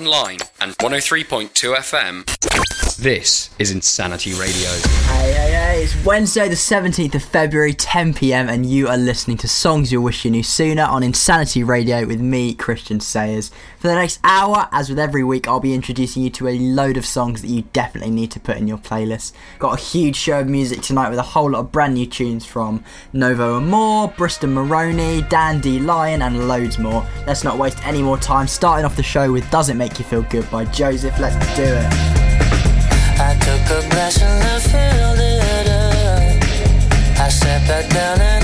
online and 103.2 FM. This is Insanity Radio. Hey, hey, hey, it's Wednesday, the 17th of February, 10 pm, and you are listening to Songs You'll Wish You Knew Sooner on Insanity Radio with me, Christian Sayers. For the next hour, as with every week, I'll be introducing you to a load of songs that you definitely need to put in your playlist. Got a huge show of music tonight with a whole lot of brand new tunes from Novo Amore, Briston Maroney, Dandy Lion, and loads more. Let's not waste any more time. Starting off the show with Does It Make You Feel Good by Joseph. Let's do it. I took a glass and I filled it up. I sat back down and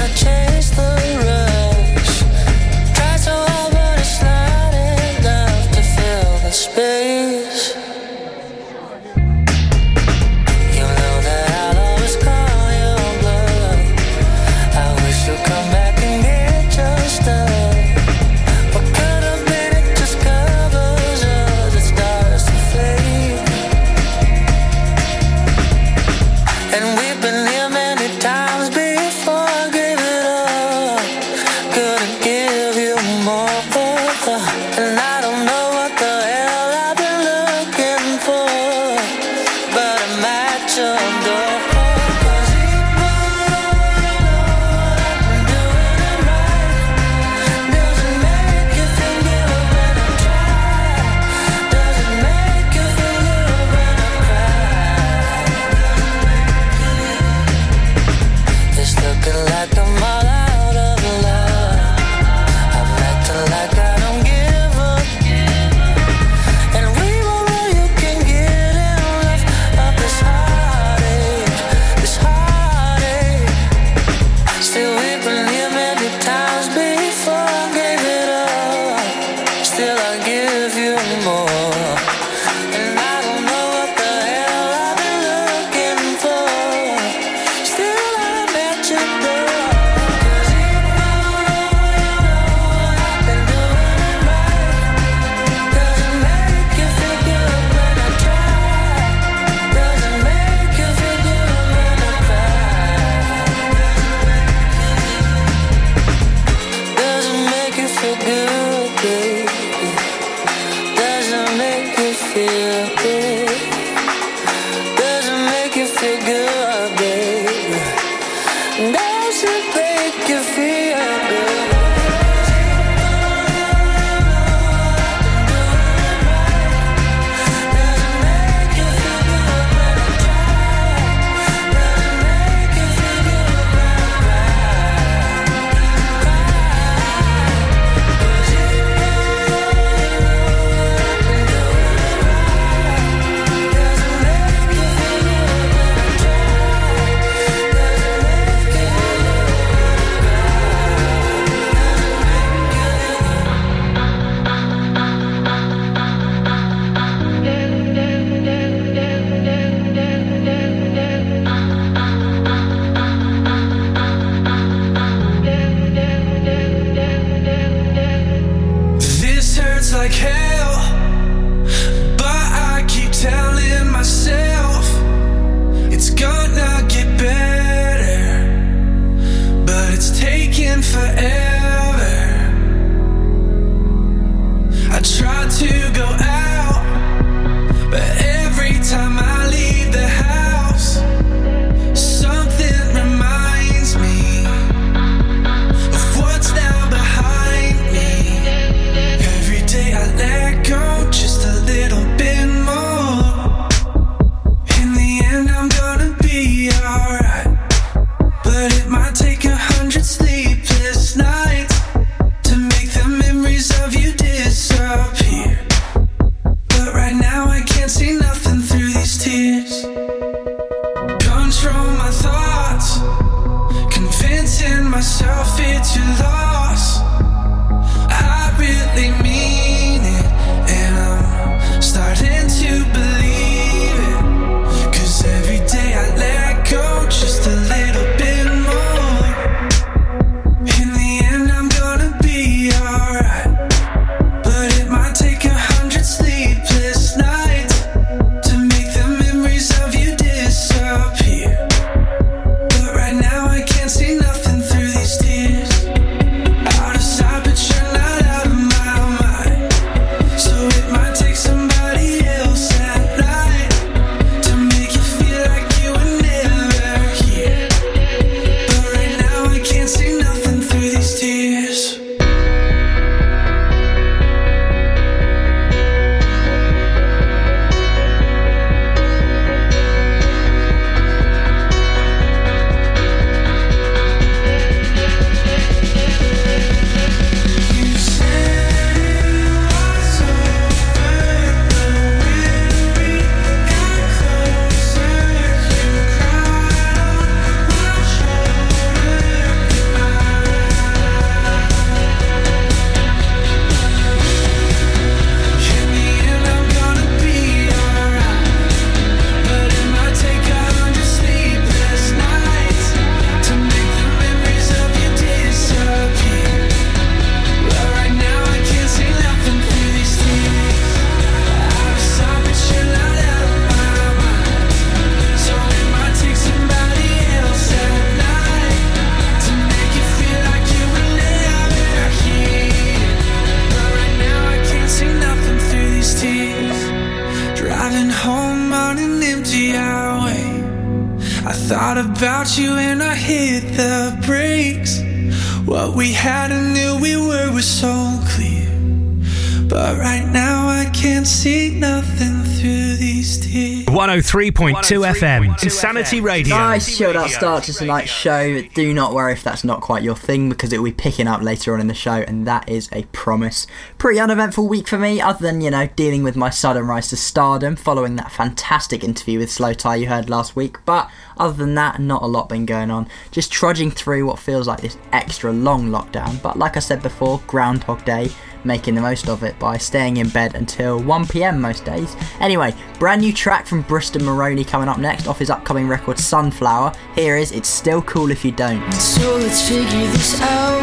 103.2 FM, Insanity Radio. Nice chilled out start to tonight's show. Do not worry if that's not quite your thing because it will be picking up later on in the show, and that is a promise. Pretty uneventful week for me, other than, you know, dealing with my sudden rise to stardom following that fantastic interview with Slowthai you heard last week. But other than that, not a lot been going on. Just trudging through what feels like this extra long lockdown. But like I said before, Groundhog Day making the most of it by staying in bed until 1pm most days. Anyway, brand new track from Briston Maroney coming up next off his upcoming record Sunflower. Here is It's Still Cool If You Don't. So let's figure this out.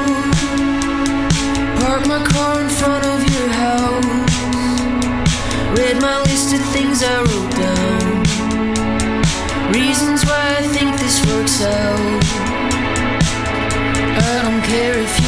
Park my car in front of your house. Read my list of things I wrote down. Reasons why I think this works out. I don't care if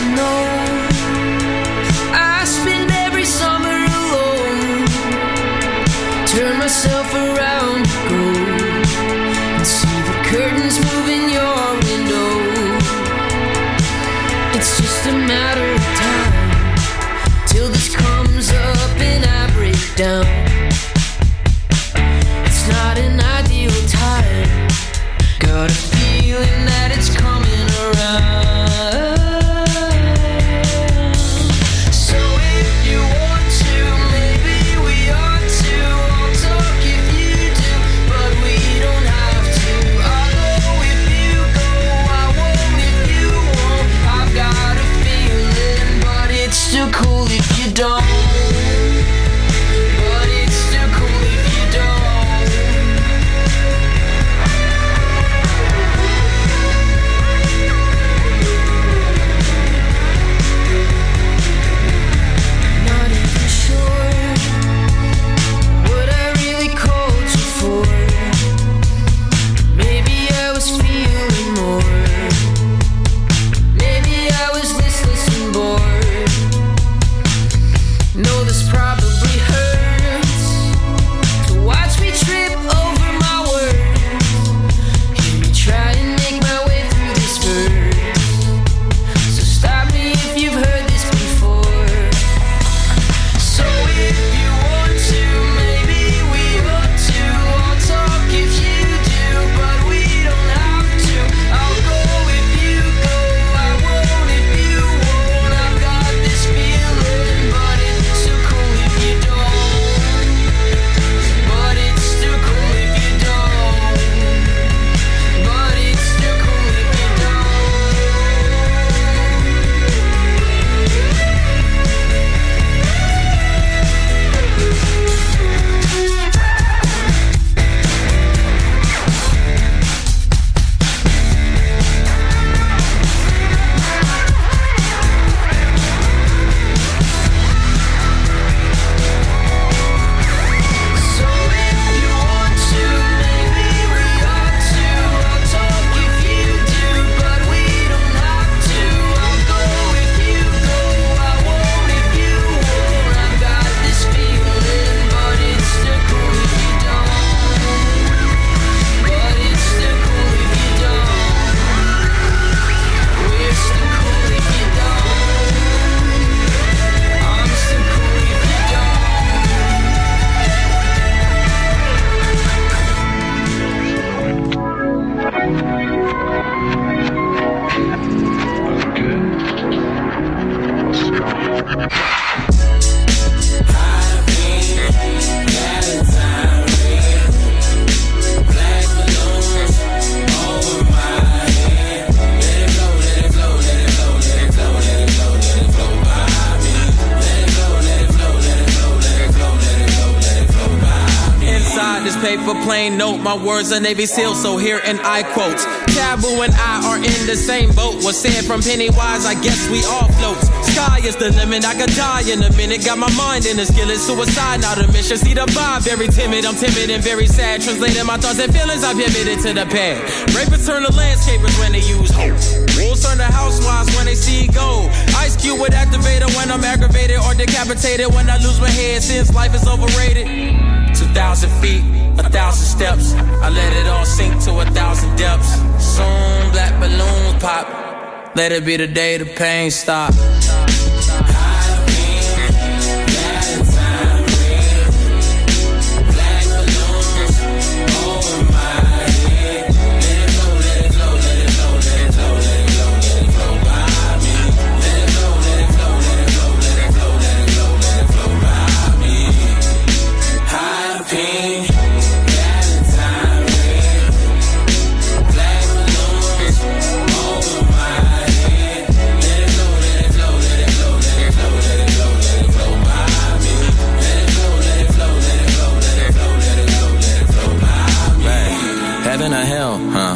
my words are Navy SEAL, so here and I quote. Taboo and I are in the same boat. Was said from Pennywise, I guess we all float. Sky is the limit, I could die in a minute. Got my mind in a skillet, suicide, not a mission. See the vibe, very timid, I'm timid and very sad. Translating my thoughts and feelings, I've pivoted to the pad. Rapists turn to landscapers when they use hope. Wolves turn to housewives when they see gold. Ice Cube would activate when I'm aggravated or decapitated when I lose my head since life is overrated. 2,000 feet, a thousand steps. I let it all sink to a thousand depths. Soon black balloons pop. Let it be the day the pain stop.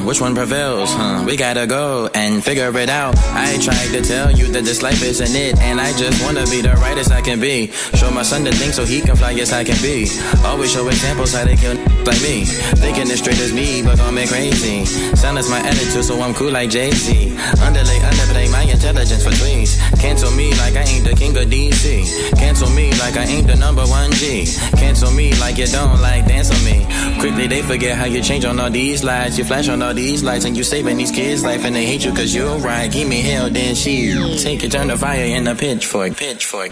Which one prevails, huh? We gotta go and figure it out. I tried to tell you that this life isn't it, and I just wanna be the rightest I can be. Show my son the thing so he can fly yes, I can be. Always show examples how they kill like me. Thinking as straight as me, but me crazy. Silence my attitude, so I'm cool like Jay Z. Underlay, underplay my intelligence for tweets. Cancel me like I ain't the king of DC. Cancel me like I ain't the number one G. Cancel me like you don't like dance on me. Quickly they forget how you change on all these lights. You flash on all these lights and you saving these kids' life and they hate you cause you're right. Give me hell, then she take it, turn the fire in a pitchfork, pitchfork.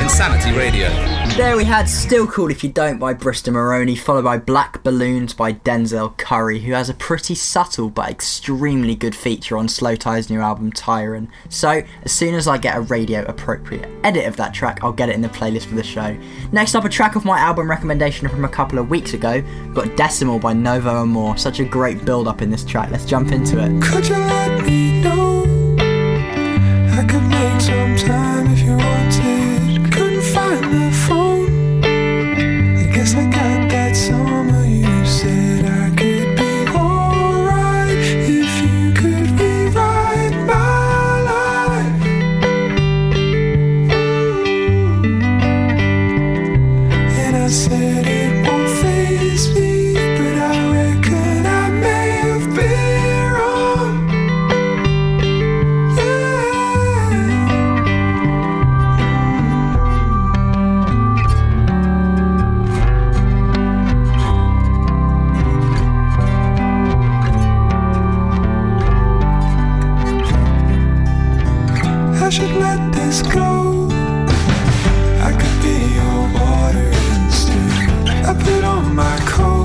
Insanity Radio. There we had Still Cool If You Don't by Briston Maroney, followed by Black Balloons by Denzel Curry, who has a pretty subtle but extremely good feature on Slowthai's new album Tyron. So, as soon as I get a radio appropriate edit of that track, I'll get it in the playlist for the show. Next up, a track of my album recommendation from a couple of weeks ago, got Decimal by Novo Amore. Such a great build up in this track. Let's jump into it. If you wanted. Couldn't find the phone. I guess I got my coat.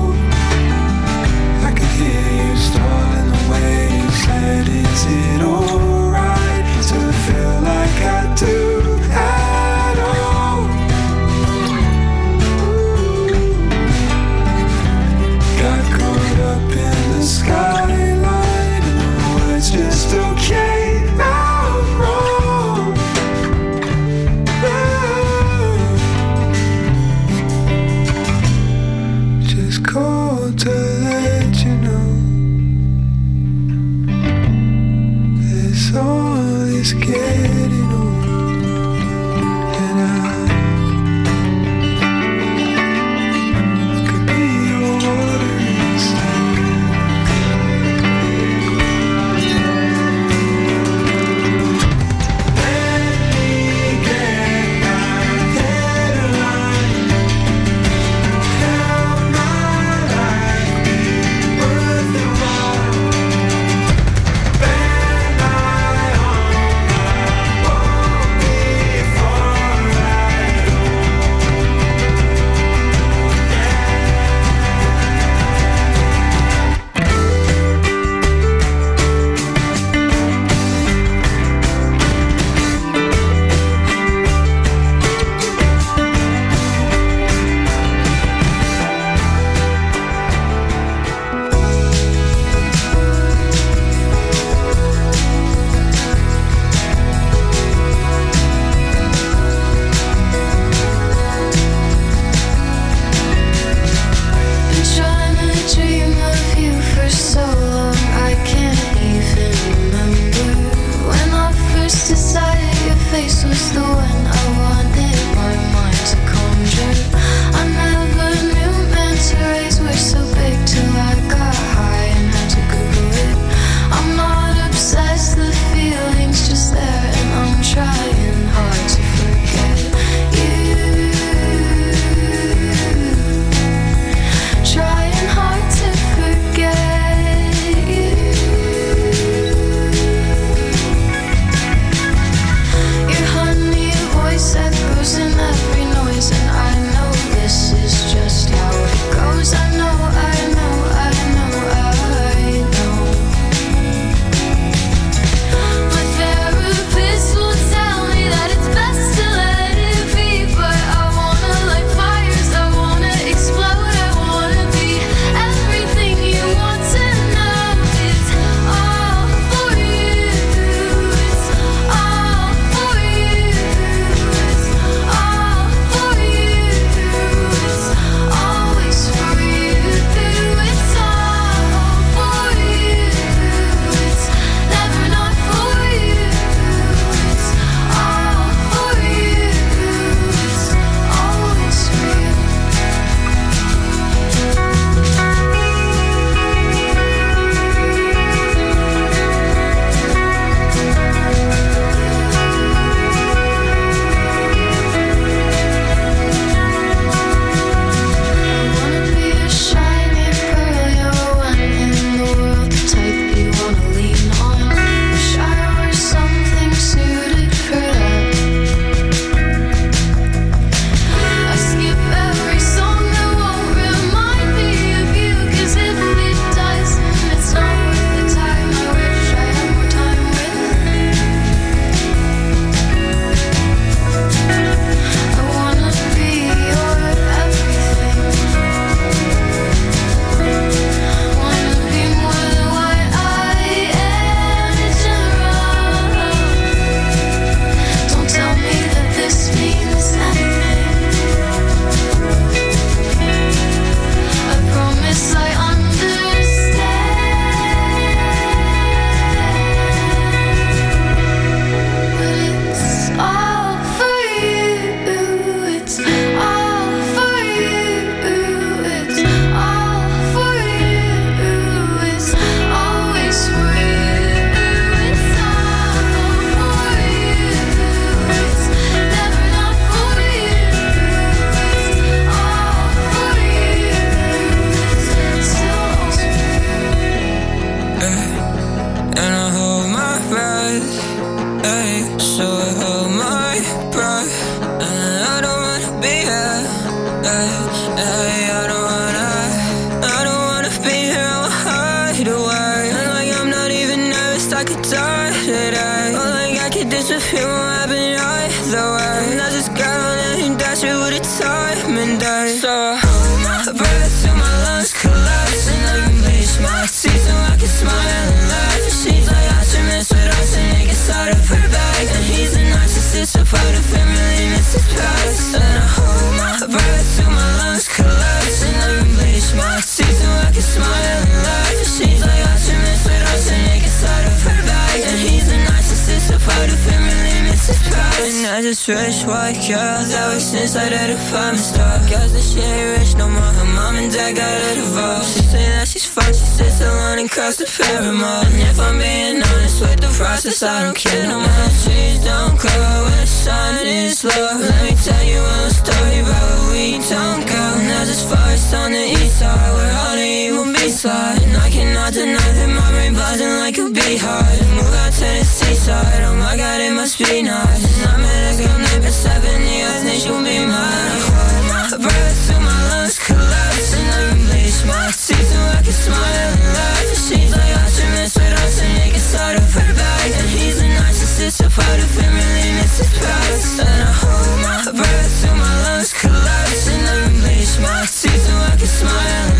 A family, Mrs. Past. And I just wish white girl that works inside of the department store. Guess that she ain't rich no more. Her mom and dad got a divorce. She say that she's fine, she sits alone and cries to Paramore. And if I'm being honest with the process, I don't care no more. Trees don't grow when the sun is low. Let me tell you a story about we don't go. And as far as on the east side, where all the evil beats. And I cannot deny that my brain buzzing like a beehive. Move out to the seaside, oh my god, it must be nice. And I met a girl named seven years, and she'll be mine. I hold my breath till my lungs collapse, and I unleash my teeth so I can smile and laugh. And she's like instruments with us and make a side of her bag. And he's a narcissist, a part of family, Mrs. Past. And I hold my breath till my lungs collapse, and I unleash my teeth so I can smile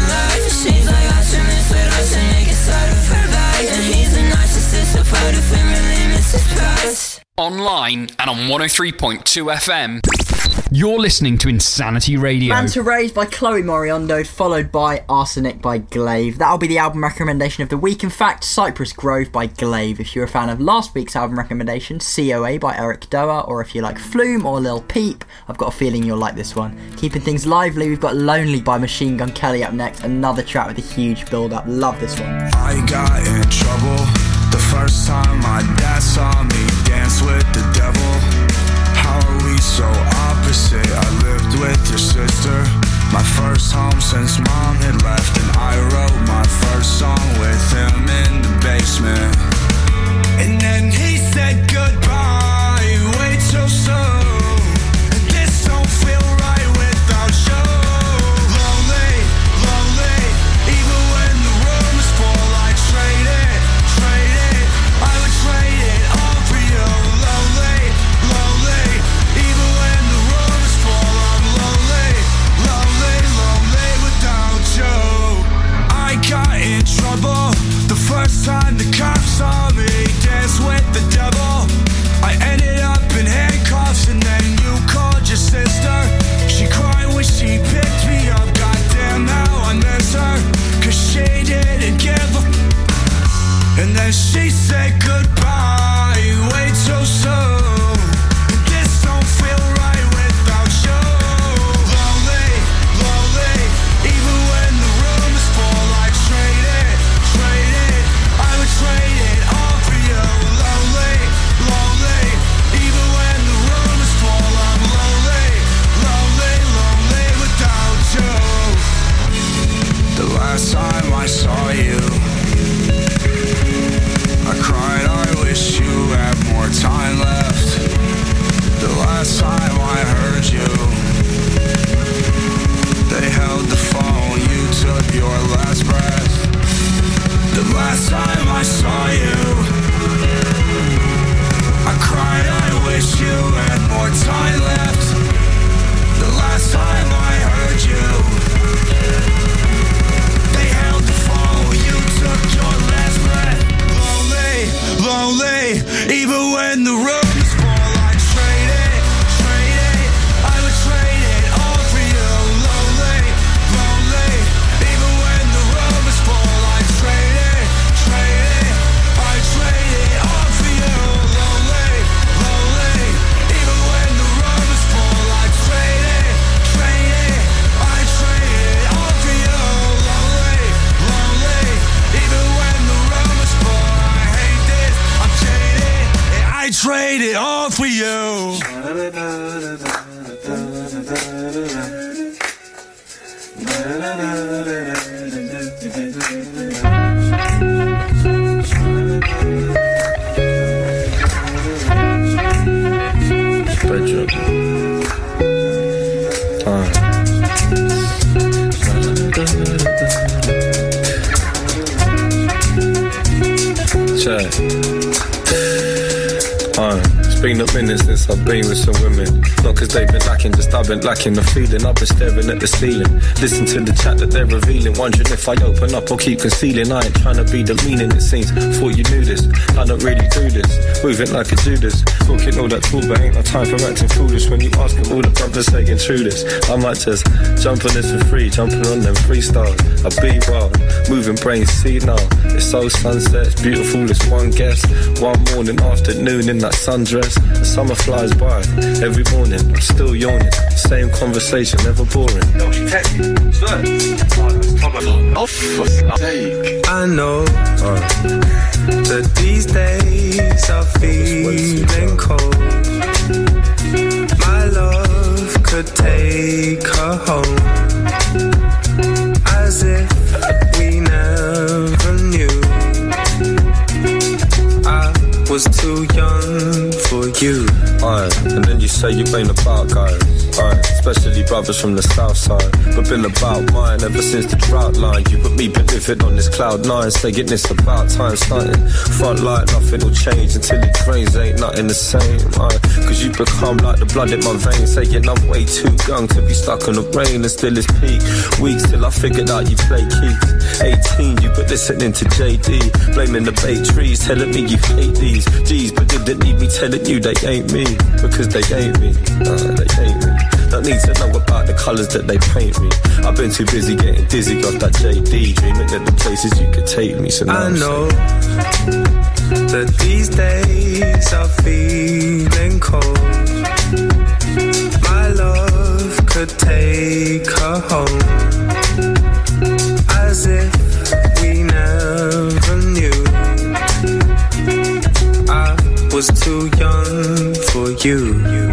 Online and on 103.2 FM. You're listening to Insanity Radio. Manta Rays by Chloe Moriondo, followed by Arsenic by Glaive. That'll be the album recommendation of the week. In fact, Cypress Grove by Glaive. If you're a fan of last week's album recommendation, COA by Eric Doa, or if you like Flume or Lil Peep, I've got a feeling you'll like this one. Keeping things lively, we've got Lonely by Machine Gun Kelly up next. Another track with a huge build up. Love this one. I got in trouble the first time my dad saw me dance with the devil. How are we so opposite? I lived with your sister. My first home since mom had left, and I wrote my first song with him in the basement. And then he been with some women. Not cause they've been lacking, just I've been lacking the feeling. I've been staring at the ceiling. Listen to the chat that they're revealing. Wondering if I open up or keep concealing. I ain't trying to be the meaning it seems. Thought you knew this. I don't really do this. Moving like a Judas. Talking all that talk, but ain't no time for acting foolish. When you ask all the brothers saying true this. I might just jump on this for free. Jumping on them freestyles. I be wild. Moving brains, see now. It's so sunset. It's beautiful. It's one guess. One morning, afternoon in that sundress. The summer flies by. Every morning, I'm still yawning. Same conversation, never boring. Off take. I know uh, that these days are feeling cold. My love could take her home, as if was too young for you. Aye, and then you say you ain't about guys. Especially brothers from the south side. But been about mine ever since the drought line. You put me living on this cloud nine, saying it's about time starting. Front light, nothing will change until it drains. Ain't nothing the same. Cause you become like the blood in my veins. Saying I'm way too young to be stuck in the rain and still it's peak. Weeks till I figured out you play keys. 18, you but listening to JD. Blaming the bay trees, telling me you hate these. G's, but didn't need me telling you they ain't me. Because they ain't me. They ain't me. Don't need to know about the colours that they paint me. I've been too busy getting dizzy off that JD, dreaming of the places you could take me. So now I I'm know that these days are feeling cold. My love could take her home, as if we never knew. I was too young for you.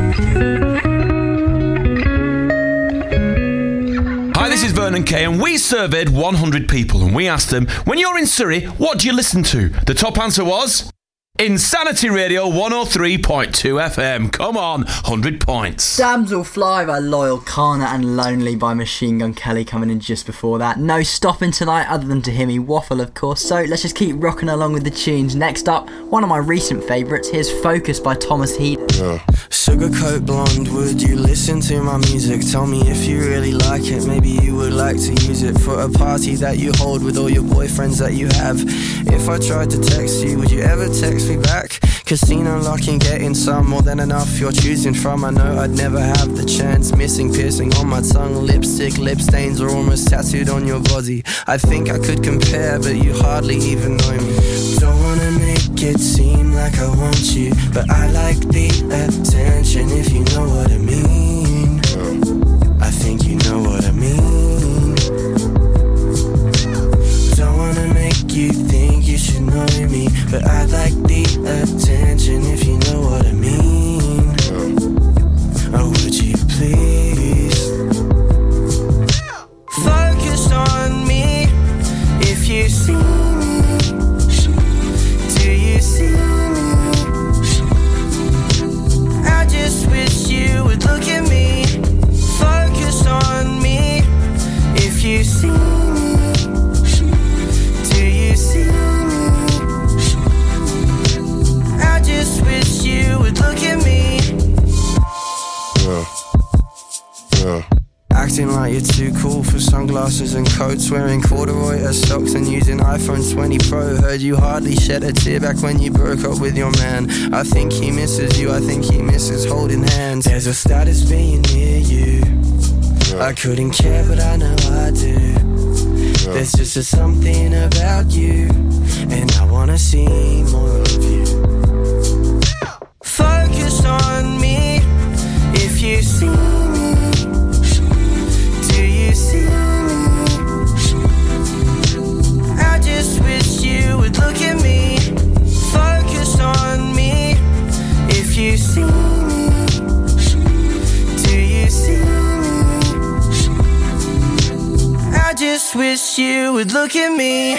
Vernon Kay, and we surveyed 100 people and we asked them, when you're in Surrey, what do you listen to? The top answer was Insanity Radio 103.2 FM. Come on, 100 points. Damsel Fly by Loyle Carner and Lonely by Machine Gun Kelly coming in just before that. No stopping tonight other than to hear me waffle, of course. So let's just keep rocking along with the tunes. Next up, one of my recent favourites. Here's Focus by Thomas Sugarcoat blonde, would you listen to my music? Tell me if you really like it. Maybe you would like to use it for a party that you hold with all your boyfriends that you have. If I tried to text you, would you ever text me back? Casino locking, getting some more than enough you're choosing from. I know I'd never have the chance. Missing, piercing on my tongue, lipstick, lip stains are almost tattooed on your body. I think I could compare, but you hardly even know me. Don't wanna make it seem like I want you, but I like the attention if you know what I mean. Think he misses you, I think he misses holding hands. There's a status being near you. I couldn't care, but I know I do. There's just a something about you, and I wanna see more of you. Focus on me if you see me. Do you see me? I just wish you would look at me. Focus on me if you see me. Do you see me? I just wish you would look at me.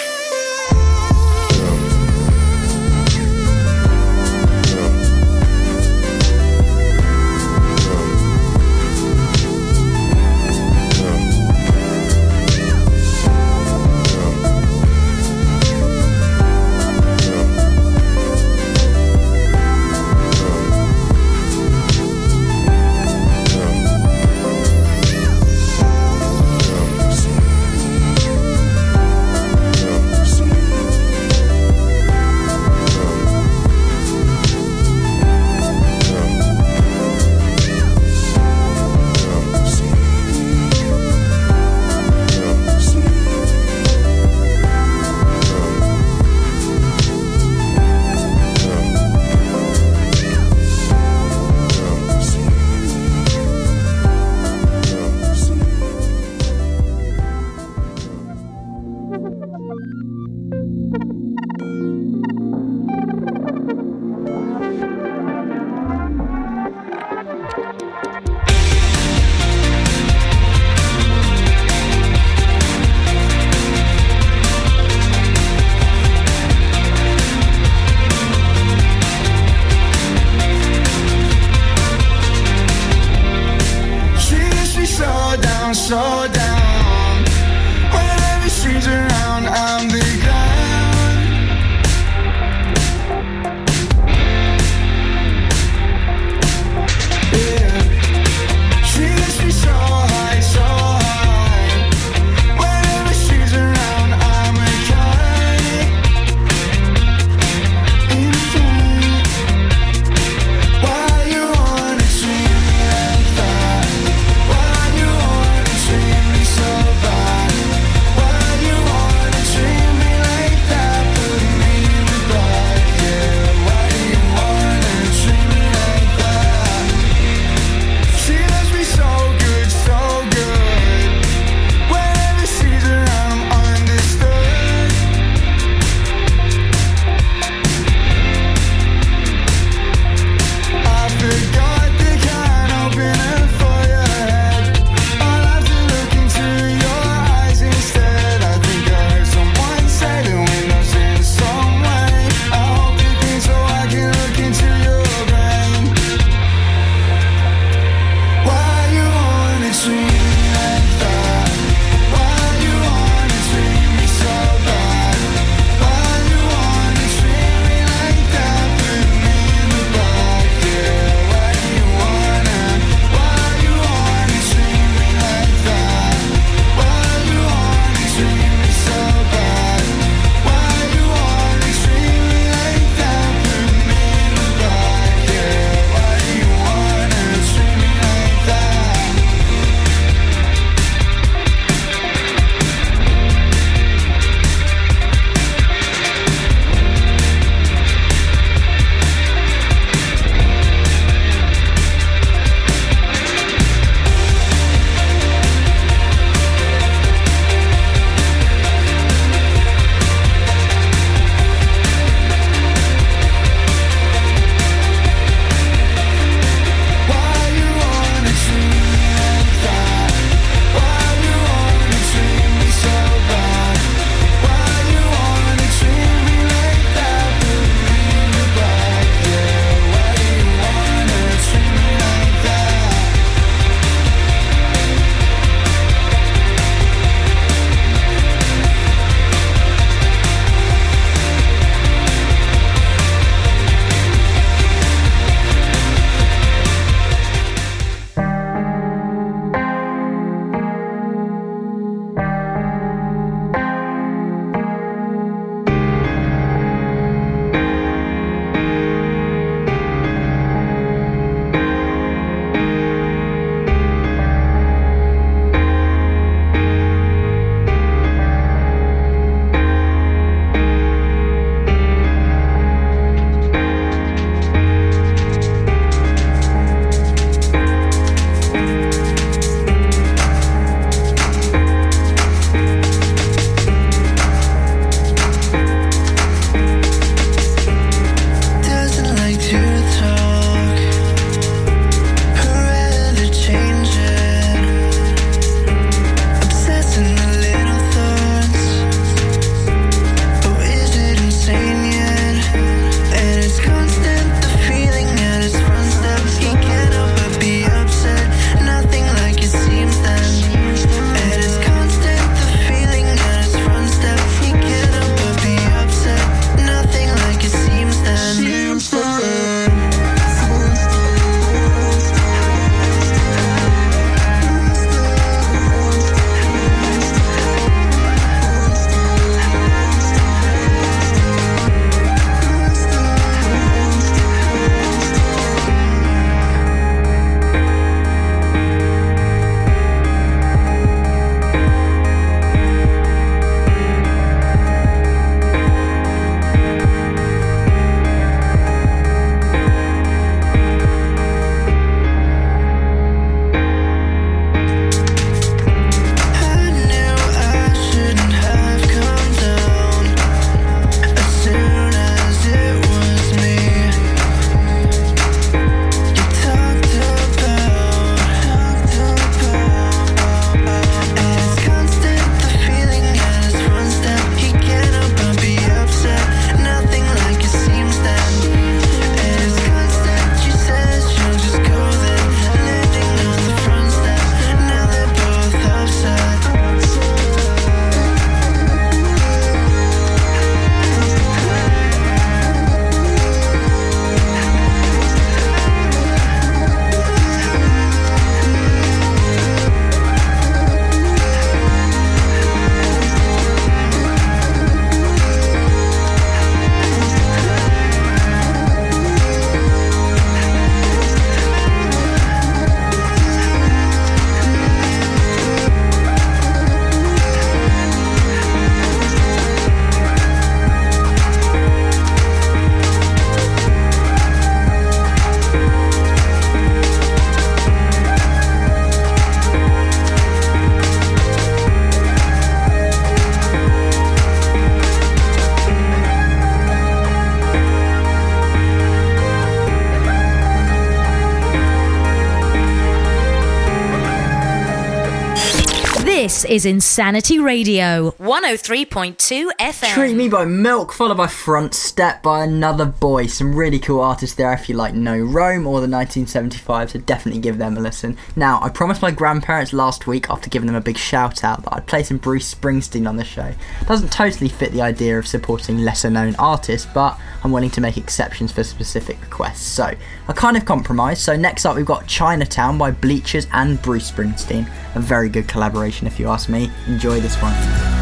Is Insanity Radio, 103.2 FM. Treat Me by Milk, followed by Front Step by Another Boy. Some really cool artists there if you like No Rome or the 1975, so definitely give them a listen. Now, I promised my grandparents last week, after giving them a big shout out, that I'd play some Bruce Springsteen on the show. Doesn't totally fit the idea of supporting lesser known artists, but I'm willing to make exceptions for specific requests. So, I kind of compromised. So, next up, we've got Chinatown by Bleachers and Bruce Springsteen. A very good collaboration, if you ask me. Enjoy this one.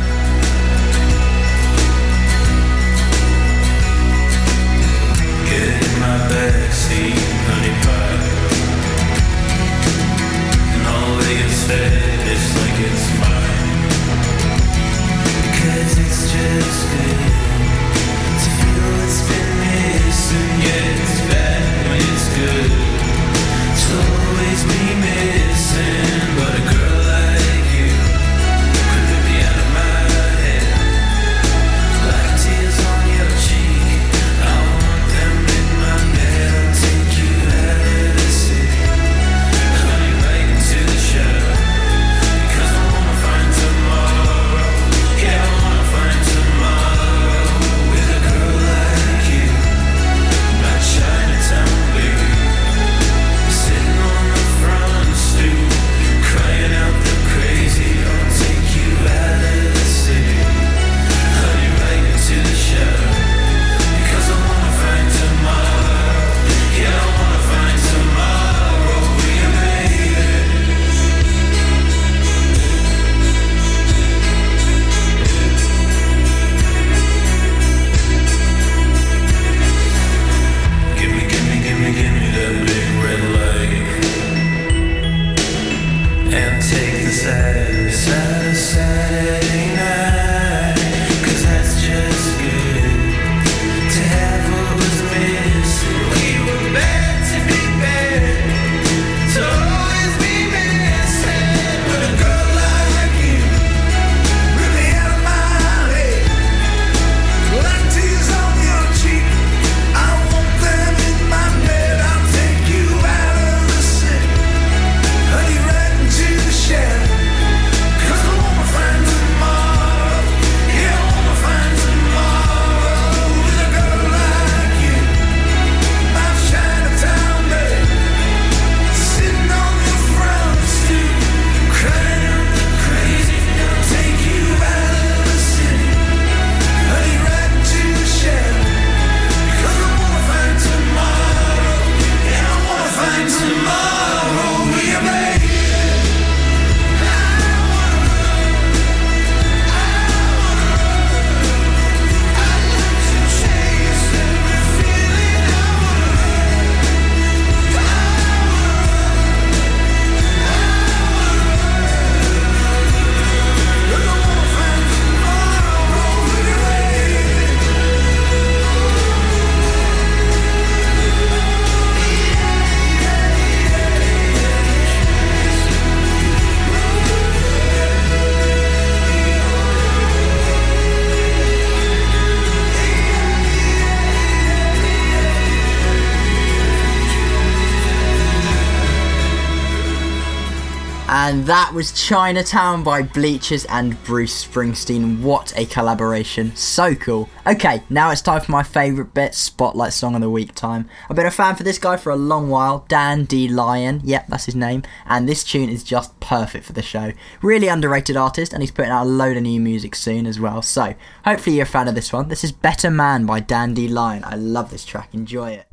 That was Chinatown by Bleachers and Bruce Springsteen. What a collaboration. So cool. Okay, now it's time for my favourite bit Spotlight Song of the Week time. I've been a fan for this guy for a long while, Dan D. Lyon. Yep, that's his name. And this tune is just perfect for the show. Really underrated artist, and he's putting out a load of new music soon as well. So, hopefully you're a fan of this one. This is Better Man by Dan D. Lyon. I love this track. Enjoy it.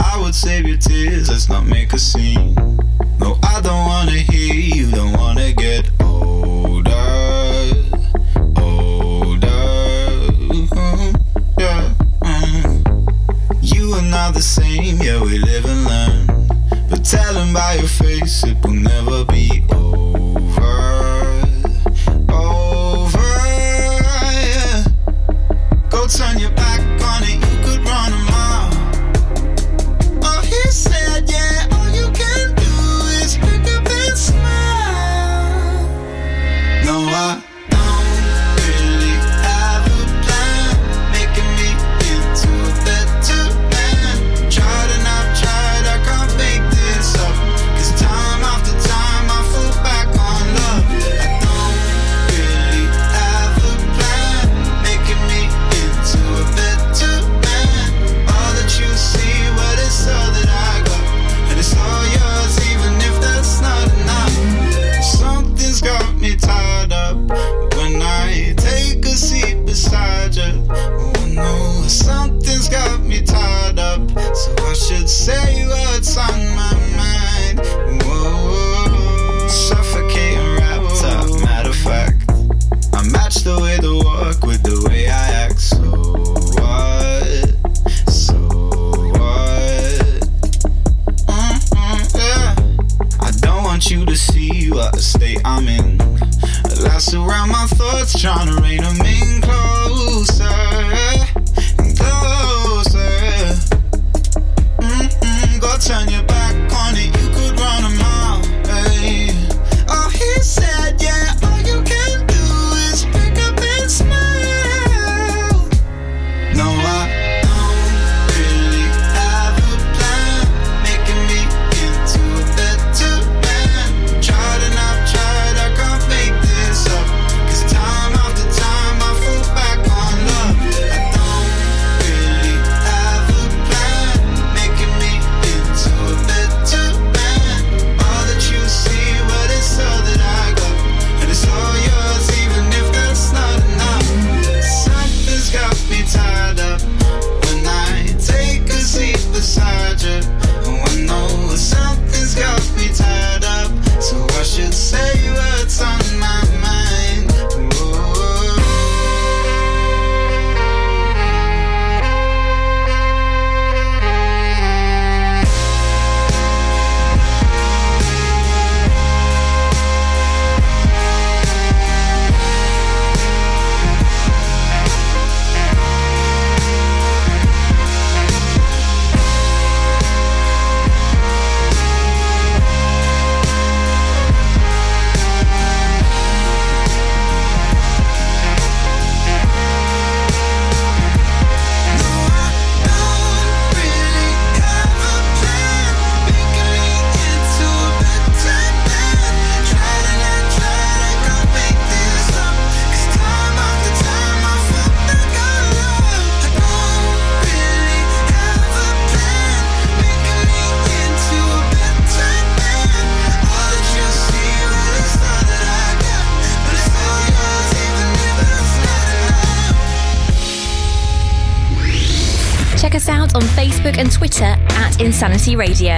I would save your tears, let's not make a scene. No, I don't wanna hear you, don't wanna get older. Older. Yeah. mhm. You are not the same, yeah, we live and learn. But tell 'em by your face, it will never be over. Over, yeah. Go turn your trying to rein them in closer and closer. Mm-mm, go turn your back. check us out on Facebook and Twitter at Insanity Radio.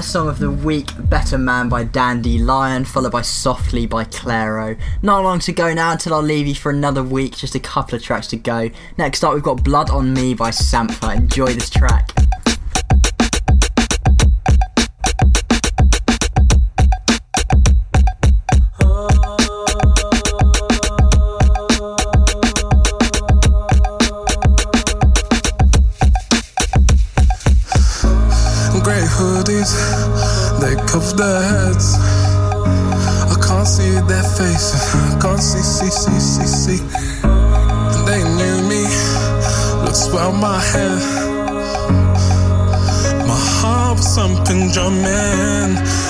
Song of the Week, Better Man by Dandy Lion, followed by Softly by Clairo. Not long to go now until I'll leave you for another week, just a couple of tracks to go. Next up, we've got Blood on Me by Sampha. Enjoy this track. something drumming.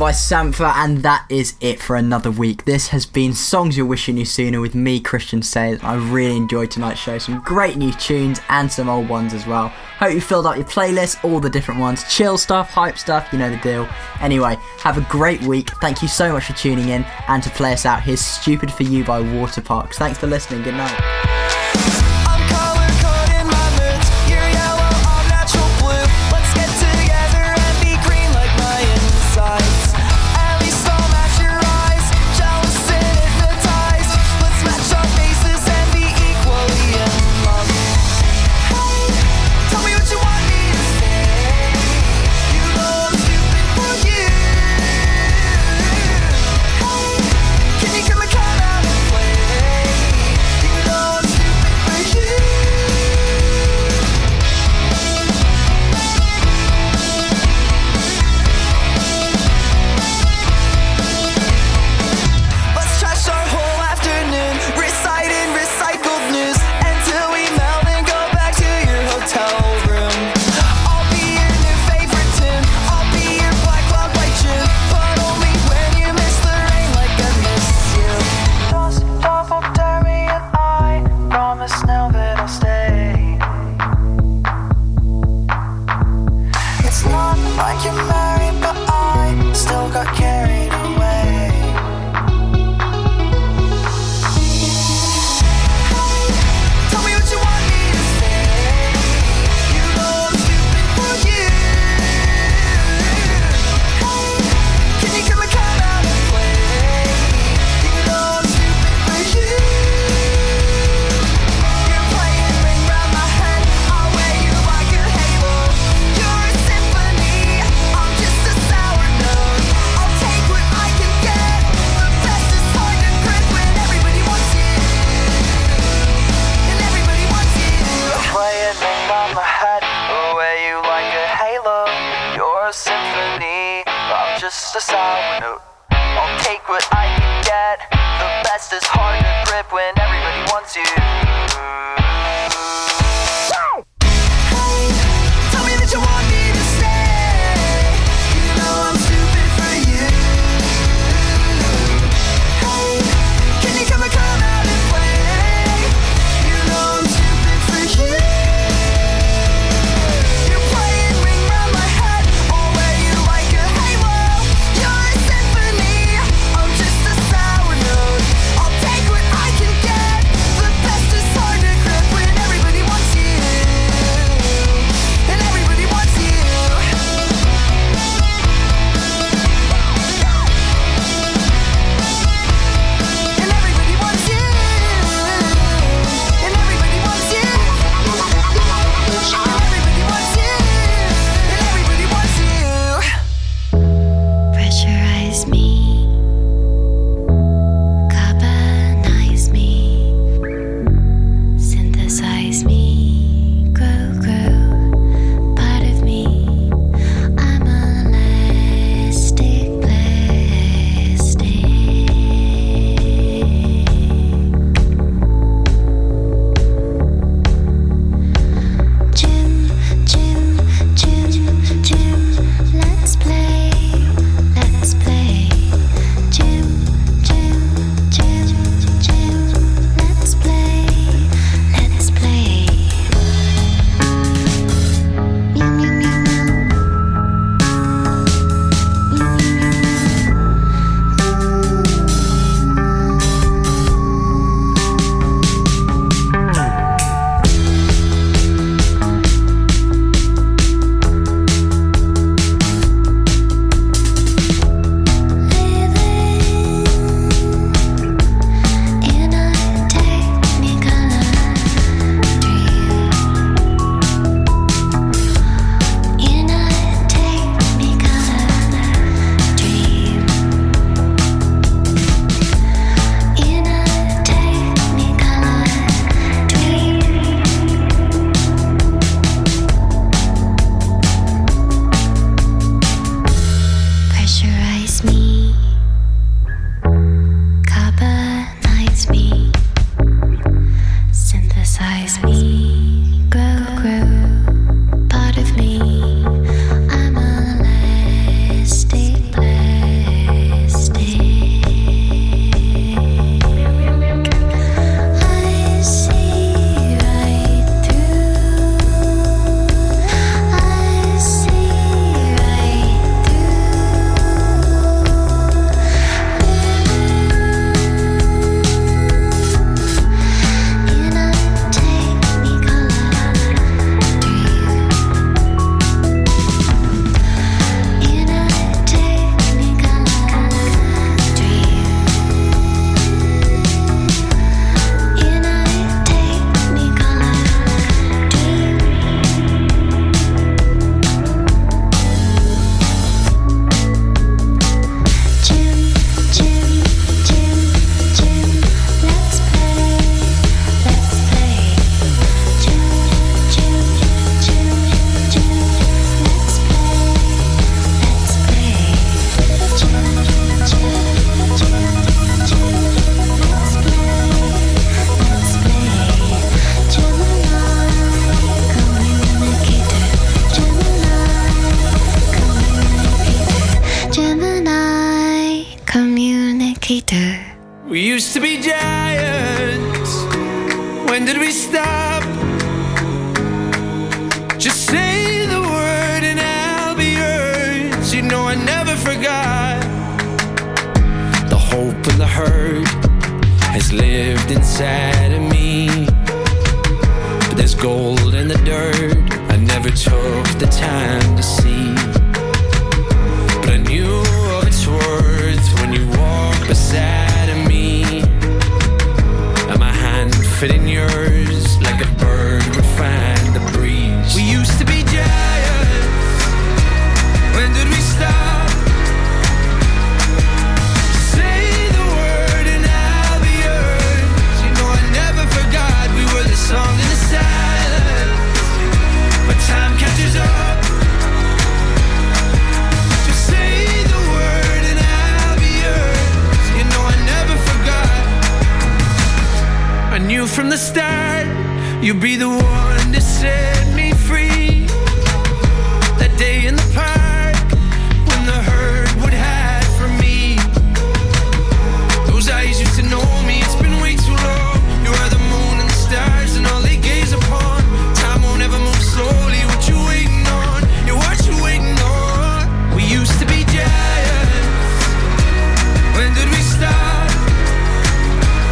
by Sampha, and that is it for another week. This has been Songs You're Wishing You Sooner with me, Christian Says. I really enjoyed tonight's show. Some great new tunes and some old ones as well. Hope you filled up your playlist, all the different ones. Chill stuff, hype stuff, you know the deal. Anyway, have a great week. Thank you so much for tuning in and to play us out. Here's Stupid for You by Waterparks. Thanks for listening. Good night. just a sour note. I'll take what I can get. The best is hard to grip when everybody wants you.